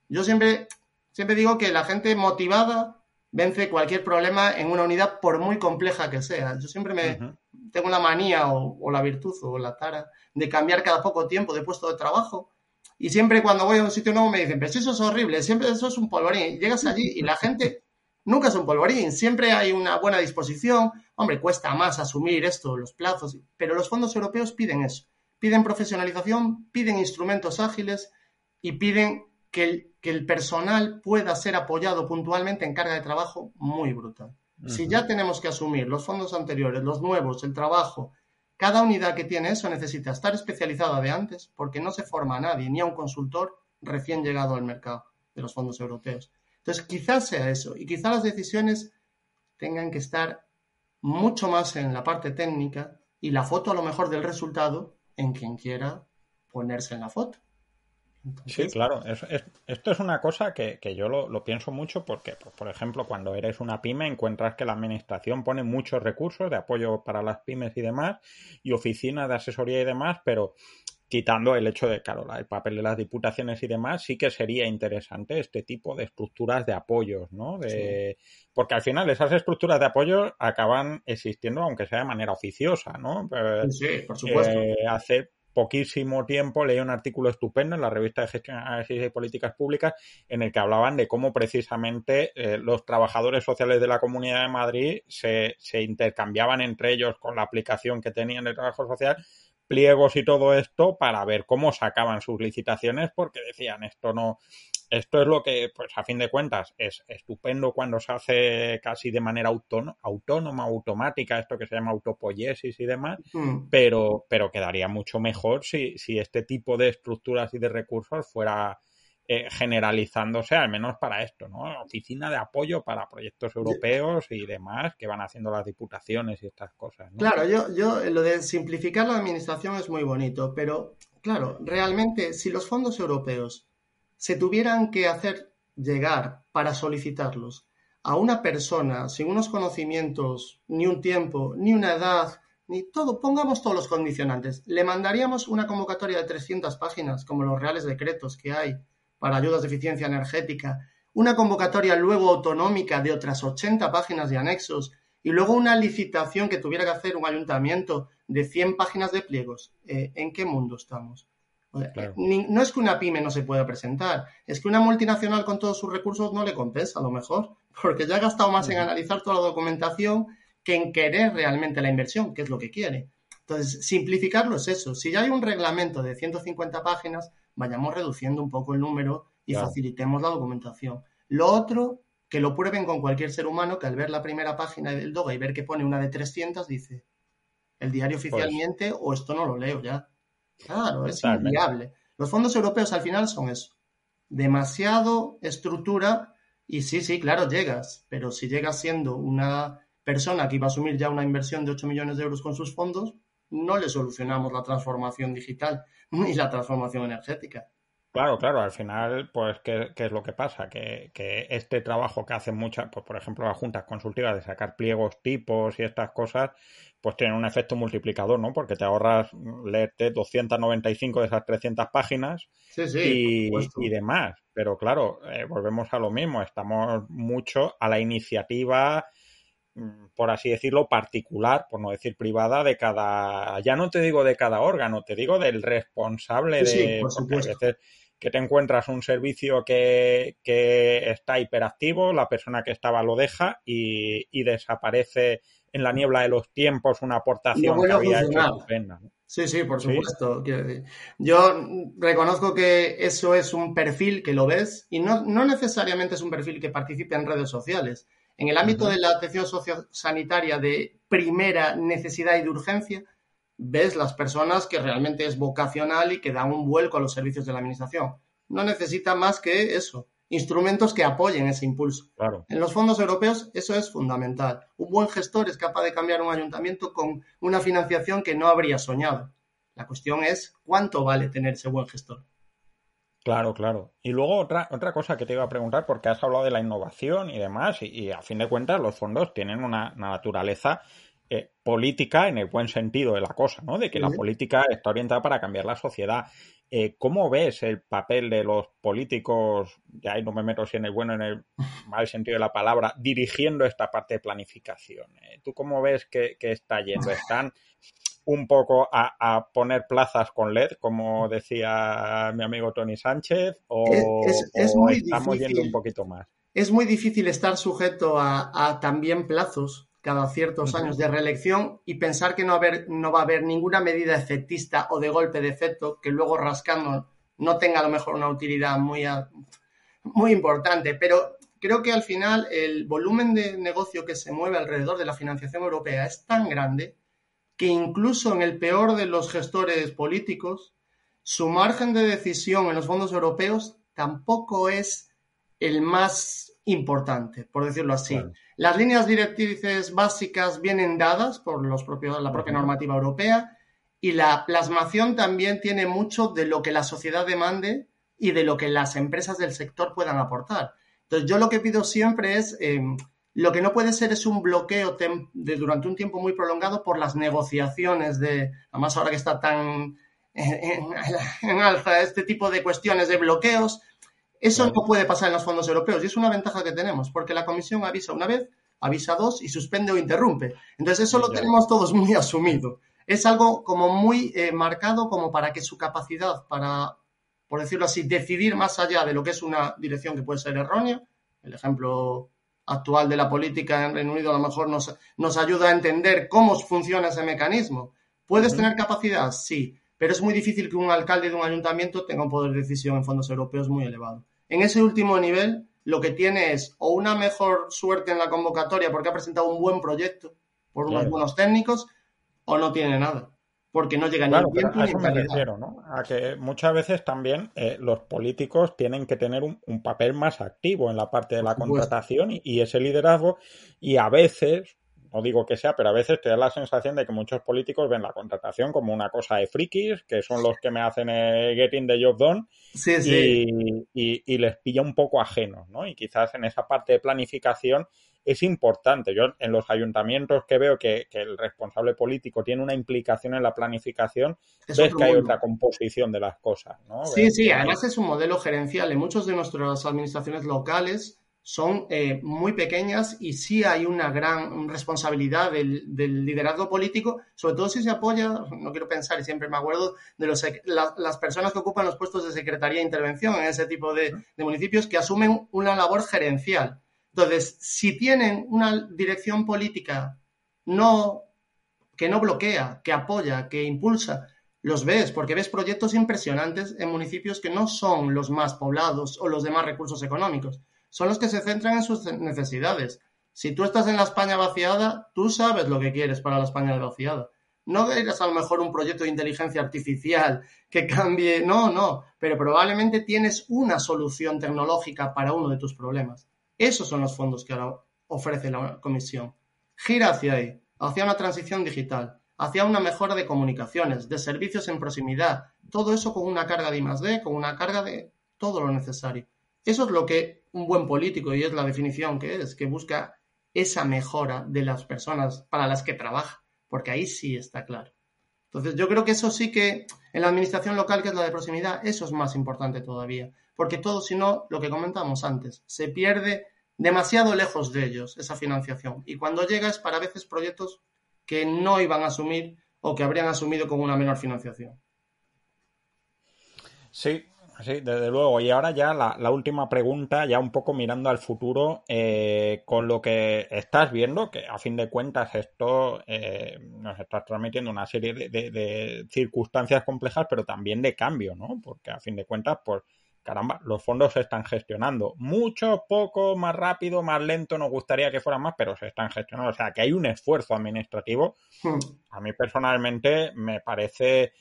S3: Yo siempre, siempre digo que la gente motivada vence cualquier problema en una unidad por muy compleja que sea. Yo siempre me tengo la manía o, la virtud o la tara de cambiar cada poco tiempo de puesto de trabajo. Y siempre cuando voy a un sitio nuevo me dicen, pero eso es horrible, siempre eso es un polvorín. llegas allí y la gente nunca es un polvorín, siempre hay una buena disposición. Hombre, cuesta más asumir esto, los plazos, pero los fondos europeos piden eso. Piden profesionalización, piden instrumentos ágiles y piden que el, que el personal pueda ser apoyado puntualmente en carga de trabajo muy brutal. Si ya tenemos que asumir los fondos anteriores, los nuevos, el trabajo, cada unidad que tiene eso necesita estar especializada de antes porque no se forma a nadie, ni a un consultor recién llegado al mercado de los fondos europeos. Entonces, quizás sea eso y quizás las decisiones tengan que estar mucho más en la parte técnica y la foto a lo mejor del resultado en quien quiera ponerse en la foto.
S2: Sí, claro. esto es una cosa que, yo lo, pienso mucho porque, pues, por ejemplo, cuando eres una pyme encuentras que la administración pone muchos recursos de apoyo para las pymes y demás y oficinas de asesoría y demás, pero quitando el hecho de, claro, el papel de las diputaciones y demás, sí que sería interesante este tipo de estructuras de apoyos, ¿no? De, Porque al final esas estructuras de apoyo acaban existiendo, aunque sea de manera oficiosa, ¿no?
S3: Sí, por supuesto.
S2: Eh, hace poquísimo tiempo leí un artículo estupendo en la revista de Gestión, Análisis y Políticas Públicas en el que hablaban de cómo precisamente eh, los trabajadores sociales de la Comunidad de Madrid se, se intercambiaban entre ellos con la aplicación que tenían de trabajo social pliegos y todo esto para ver cómo sacaban sus licitaciones porque decían esto no esto es lo que, pues a fin de cuentas, es estupendo cuando se hace casi de manera autónoma, automática, esto que se llama autopoiesis y demás, mm. pero, pero quedaría mucho mejor si, si este tipo de estructuras y de recursos fuera eh, generalizándose, al menos para esto, ¿no? Oficina de apoyo para proyectos europeos y demás que van haciendo las diputaciones y estas cosas.
S3: Claro, yo, yo lo de simplificar la administración es muy bonito, pero claro, realmente si los fondos europeos se tuvieran que hacer llegar para solicitarlos a una persona sin unos conocimientos, ni un tiempo, ni una edad, ni todo, pongamos todos los condicionantes, le mandaríamos una convocatoria de 300 páginas, como los reales decretos que hay para ayudas de eficiencia energética, una convocatoria luego autonómica de otras 80 páginas de anexos y luego una licitación que tuviera que hacer un ayuntamiento de 100 páginas de pliegos. Eh, ¿En qué mundo estamos? no es que una pyme no se pueda presentar, es que una multinacional con todos sus recursos no le compensa a lo mejor, <laughs> porque ya ha gastado más en analizar toda la documentación que en querer realmente la inversión, que es lo que quiere. Entonces, simplificarlo es eso. Si ya hay un reglamento de 150 páginas, vayamos reduciendo un poco el número y facilitemos la documentación. Lo otro, que lo prueben con cualquier ser humano que al ver la primera página del DOGA y ver que pone una de 300, dice, el diario pues oficialmente o esto no lo leo ya. Claro, es inviable. Los fondos europeos al final son eso. demasiado estructura y sí, sí, claro, llegas, pero si llegas siendo una persona que iba a asumir ya una inversión de 8 millones de euros con sus fondos, no le solucionamos la transformación digital <laughs> ni la transformación energética.
S2: Claro, claro, al final, pues, ¿qué, es lo que pasa? Que, este trabajo que hacen muchas, pues, por ejemplo, las juntas consultivas de sacar pliegos, tipos y estas cosas, pues tienen un efecto multiplicador, ¿no? Porque te ahorras leerte 295 de esas 300 páginas y, y, demás. Pero claro, eh, volvemos a lo mismo, estamos mucho a la iniciativa por así decirlo, particular, por no decir privada, de cada, ya no te digo de cada órgano, te digo del responsable de, que te encuentras un servicio que, está hiperactivo, la persona que estaba lo deja y, desaparece en la niebla de los tiempos una aportación que había hecho
S3: Sí, sí, por supuesto. Yo reconozco que eso es un perfil que lo ves y no, necesariamente es un perfil que participe en redes sociales. En el ámbito de la atención sociosanitaria de primera necesidad y de urgencia, ves las personas que realmente es vocacional y que dan un vuelco a los servicios de la administración. No necesita más que eso, instrumentos que apoyen ese impulso. En los fondos europeos eso es fundamental. Un buen gestor es capaz de cambiar un ayuntamiento con una financiación que no habría soñado. La cuestión es cuánto vale tener ese buen gestor.
S2: Claro, claro. Y luego otra, otra cosa que te iba a preguntar, porque has hablado de la innovación y demás, y, a fin de cuentas los fondos tienen una naturaleza eh, política en el buen sentido de la cosa, ¿no? De que la política está orientada para cambiar la sociedad. Eh, ¿Cómo ves el papel de los políticos, ya no me meto si en el bueno o en el mal sentido de la palabra, dirigiendo esta parte de planificación? Eh, ¿Tú cómo ves que, está yendo? ¿Están un poco a, poner plazas con LED, como decía mi amigo Tony Sánchez, o, estamos yendo un poquito más?
S3: Es muy difícil estar sujeto a también plazos cada ciertos años de reelección y pensar que no, haber, no va a haber ninguna medida efectista o de golpe de efecto que luego rascando no tenga a lo mejor una utilidad muy, muy importante. Pero creo que al final el volumen de negocio que se mueve alrededor de la financiación europea es tan grande que incluso en el peor de los gestores políticos, su margen de decisión en los fondos europeos tampoco es el más importante, por decirlo así. Las líneas directrices básicas vienen dadas por los propios, la propia normativa europea y la plasmación también tiene mucho de lo que la sociedad demande y de lo que las empresas del sector puedan aportar. Entonces, yo lo que pido siempre es, em, lo que no puede ser es un bloqueo de, durante un tiempo muy prolongado por las negociaciones de, además ahora que está tan en alza este tipo de cuestiones de bloqueos, eso no puede pasar en los fondos europeos y es una ventaja que tenemos, porque la Comisión avisa una vez, avisa dos y suspende o interrumpe. Entonces eso lo tenemos todos muy asumido. Es algo como muy eh, marcado como para que su capacidad para, por decirlo así, decidir más allá de lo que es una dirección que puede ser errónea, el ejemplo actual de la política en Reino Unido a lo mejor nos, nos ayuda a entender cómo funciona ese mecanismo. ¿Puedes tener capacidad? Sí, pero es muy difícil que un alcalde de un ayuntamiento tenga un poder de decisión en fondos europeos muy elevado. En ese último nivel, lo que tiene es o una mejor suerte en la convocatoria porque ha presentado un buen proyecto por unos buenos técnicos, o no tiene nada. Porque no llega ni
S2: a eso me refiero, ¿no? A que muchas veces también eh, los políticos tienen que tener un, papel más activo en la parte de la contratación y, ese liderazgo. Y a veces, no digo que sea, pero a veces te da la sensación de que muchos políticos ven la contratación como una cosa de frikis, que son los que me hacen el getting the job done, Y, les pilla un poco ajenos, ¿no? Y quizás en esa parte de planificación es importante. Yo en los ayuntamientos que veo que, el responsable político tiene una implicación en la planificación, ves que hay otra composición de las cosas, ¿no?
S3: Sí, sí, además es un modelo gerencial. En muchas de nuestras administraciones locales son eh, muy pequeñas y sí hay una gran responsabilidad del, liderazgo político, sobre todo si se apoya, no quiero pensar y siempre me acuerdo de los, las personas que ocupan los puestos de secretaría de intervención en ese tipo de, municipios que asumen una labor gerencial. Entonces, si tienen una dirección política no, que no bloquea, que apoya, que impulsa, los ves, porque ves proyectos impresionantes en municipios que no son los más poblados o los de más recursos económicos son los que se centran en sus necesidades. Si tú estás en la España vaciada, tú sabes lo que quieres para la España vaciada. No eres a lo mejor un proyecto de inteligencia artificial que cambie, no, no, pero probablemente tienes una solución tecnológica para uno de tus problemas. Esos son los fondos que ahora ofrece la comisión. Gira hacia ahí, hacia una transición digital, hacia una mejora de comunicaciones, de servicios en proximidad, todo eso con una carga de I+D, con una carga de todo lo necesario. Eso es lo que un buen político, y es la definición que es, que busca esa mejora de las personas para las que trabaja, porque ahí sí está claro. Entonces, yo creo que eso sí que en la administración local, que es la de proximidad, eso es más importante todavía, porque todo, si no, lo que comentamos antes, se pierde demasiado lejos de ellos esa financiación. Y cuando llega es para veces proyectos que no iban a asumir o que habrían asumido con una menor financiación.
S2: Sí, sí, desde luego. Y ahora ya la, última pregunta, ya un poco mirando al futuro, eh, con lo que estás viendo, que a fin de cuentas esto eh, nos está transmitiendo una serie de, circunstancias complejas, pero también de cambio, ¿no? Porque a fin de cuentas, pues, caramba, los fondos se están gestionando mucho, poco, más rápido, más lento, nos gustaría que fuera más, pero se están gestionando. O sea, que hay un esfuerzo administrativo. Hmm. A mí personalmente me parece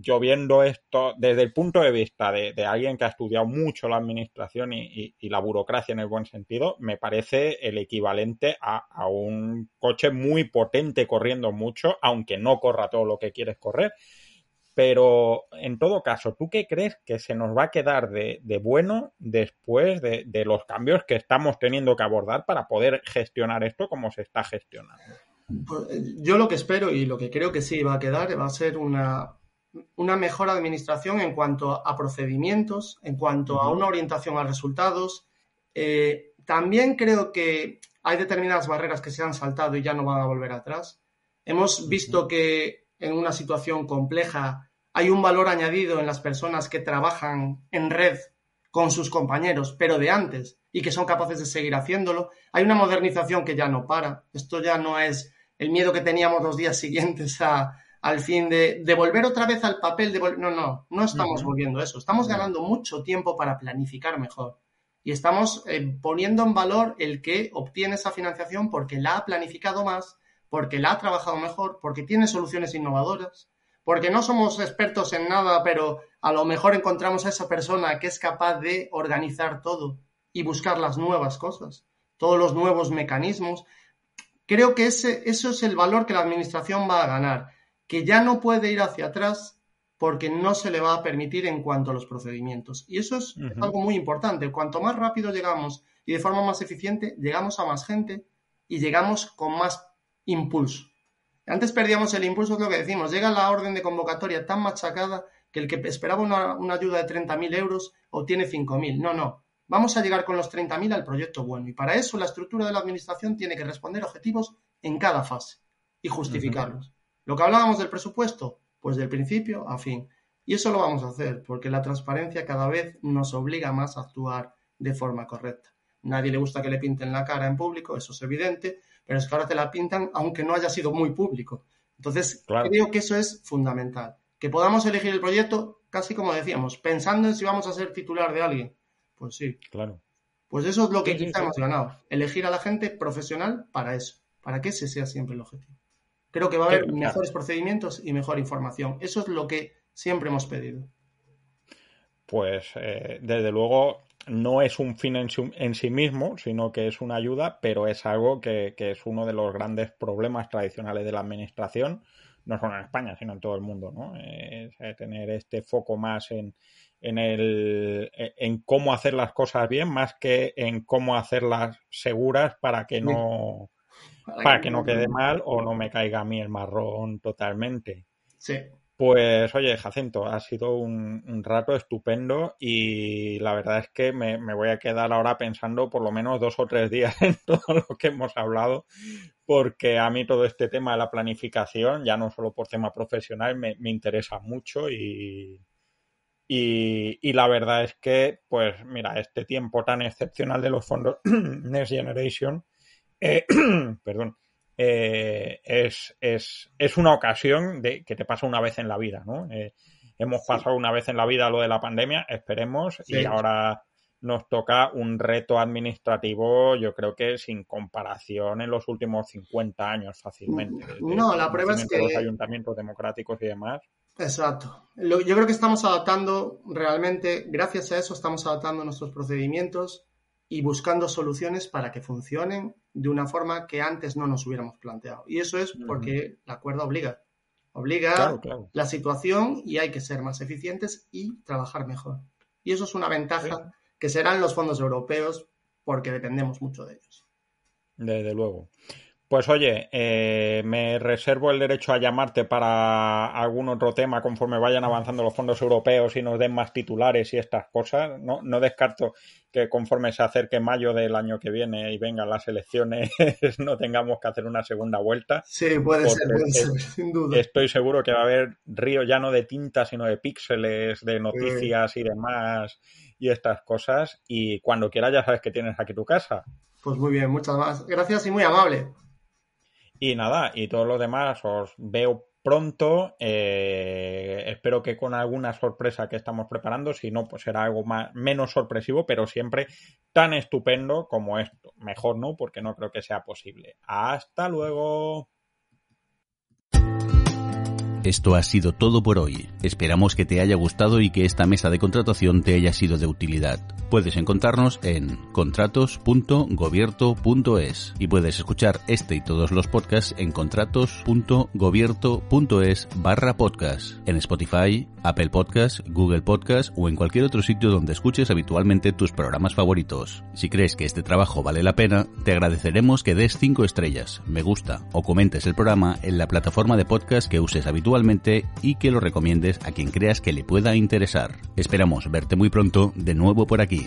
S2: yo viendo esto desde el punto de vista de, alguien que ha estudiado mucho la administración y, la burocracia en el buen sentido, me parece el equivalente a, un coche muy potente corriendo mucho, aunque no corra todo lo que quieres correr. Pero en todo caso, ¿tú qué crees que se nos va a quedar de, bueno después de, los cambios que estamos teniendo que abordar para poder gestionar esto como se está gestionando?
S3: Pues, yo lo que espero y lo que creo que sí va a quedar va a ser una, una mejor administración en cuanto a procedimientos, en cuanto a una orientación a resultados. Eh, también creo que hay determinadas barreras que se han saltado y ya no van a volver atrás. Hemos visto que en una situación compleja hay un valor añadido en las personas que trabajan en red con sus compañeros, pero de antes, y que son capaces de seguir haciéndolo. Hay una modernización que ya no para. Esto ya no es el miedo que teníamos los días <laughs> siguientes a, al fin de, volver otra vez al papel de... No, no, no estamos volviendo eso. Estamos ganando mucho tiempo para planificar mejor. Y estamos eh, poniendo en valor el que obtiene esa financiación porque la ha planificado más, porque la ha trabajado mejor, porque tiene soluciones innovadoras, porque no somos expertos en nada, pero a lo mejor encontramos a esa persona que es capaz de organizar todo y buscar las nuevas cosas, todos los nuevos mecanismos. Creo que ese, eso es el valor que la Administración va a ganar que ya no puede ir hacia atrás porque no se le va a permitir en cuanto a los procedimientos. Y eso es algo muy importante. Cuanto más rápido llegamos y de forma más eficiente, llegamos a más gente y llegamos con más impulso. Antes perdíamos el impulso, es lo que decimos. Llega la orden de convocatoria tan machacada que el que esperaba una, una ayuda de 30.000 euros obtiene 5.000. No, no. Vamos a llegar con los 30.000 al proyecto bueno. Y para eso la estructura de la administración tiene que responder objetivos en cada fase y justificarlos. Lo que hablábamos del presupuesto, pues del principio a fin. Y eso lo vamos a hacer, porque la transparencia cada vez nos obliga más a actuar de forma correcta. Nadie le gusta que le pinten la cara en público, eso es evidente, pero es que ahora te la pintan aunque no haya sido muy público. Entonces, creo que eso es fundamental. Que podamos elegir el proyecto, casi como decíamos, pensando en si vamos a ser titular de alguien. Pues sí.
S2: Claro.
S3: Pues eso es lo que quizá hemos ganado. Elegir a la gente profesional para eso, para que ese sea siempre el objetivo. Creo que va a haber mejores procedimientos y mejor información. Eso es lo que siempre hemos pedido.
S2: Pues eh, desde luego no es un fin en, sí mismo, sino que es una ayuda, pero es algo que, es uno de los grandes problemas tradicionales de la administración, no solo en España, sino en todo el mundo, ¿no? Es, tener este foco más en, en, el, en cómo hacer las cosas bien, más que en cómo hacerlas seguras para que no para, que, no quede mal o no me caiga a mí el marrón totalmente.
S3: Sí.
S2: Pues oye, Jacinto, ha sido un, rato estupendo y la verdad es que me, voy a quedar ahora pensando por lo menos dos o tres días <laughs> en todo lo que hemos hablado, porque a mí todo este tema de la planificación, ya no solo por tema profesional, me, interesa mucho y, y, la verdad es que, pues mira, este tiempo tan excepcional de los fondos <clears throat> Next Generation eh, <clears throat> perdón, eh, es, es, es, una ocasión de que te pasa una vez en la vida, ¿no? Eh, hemos pasado una vez en la vida lo de la pandemia, esperemos, y ahora nos toca un reto administrativo, yo creo que sin comparación en los últimos 50 años fácilmente.
S3: No, la prueba es que...
S2: Los ayuntamientos democráticos y demás.
S3: Exacto. Yo creo que estamos adaptando realmente, gracias a eso, estamos adaptando nuestros procedimientos y buscando soluciones para que funcionen de una forma que antes no nos hubiéramos planteado. Y eso es porque la cuerda obliga. Obliga la situación y hay que ser más eficientes y trabajar mejor. Y eso es una ventaja que serán los fondos europeos porque dependemos mucho de ellos.
S2: Desde luego. Pues oye, eh, me reservo el derecho a llamarte para algún otro tema conforme vayan avanzando los fondos europeos y nos den más titulares y estas cosas. No, no descarto que conforme se acerque mayo del año que viene y vengan las elecciones <laughs> no tengamos que hacer una segunda vuelta.
S3: Sí, puede ser, puede ser, <laughs> sin duda.
S2: Estoy seguro que va a haber río ya no de tinta, sino de píxeles, de noticias y demás y estas cosas. Y cuando quieras ya sabes que tienes aquí tu casa.
S3: Pues muy bien, muchas más. Gracias y muy amable.
S2: Y nada, y todos los demás os veo pronto. Eh, espero que con alguna sorpresa que estamos preparando, si no, pues será algo más, menos sorpresivo, pero siempre tan estupendo como esto. Mejor no, porque no creo que sea posible. Hasta luego.
S1: Esto ha sido todo por hoy. Esperamos que te haya gustado y que esta mesa de contratación te haya sido de utilidad. Puedes encontrarnos en contratos.gobierto.es y puedes escuchar este y todos los podcasts en contratos.gobierto.es barra podcast, en Spotify, Apple Podcasts, Google Podcasts o en cualquier otro sitio donde escuches habitualmente tus programas favoritos. Si crees que este trabajo vale la pena, te agradeceremos que des 5 estrellas, me gusta o comentes el programa en la plataforma de podcast que uses habitualmente y que lo recomiendes a quien creas que le pueda interesar. Esperamos verte muy pronto de nuevo por aquí.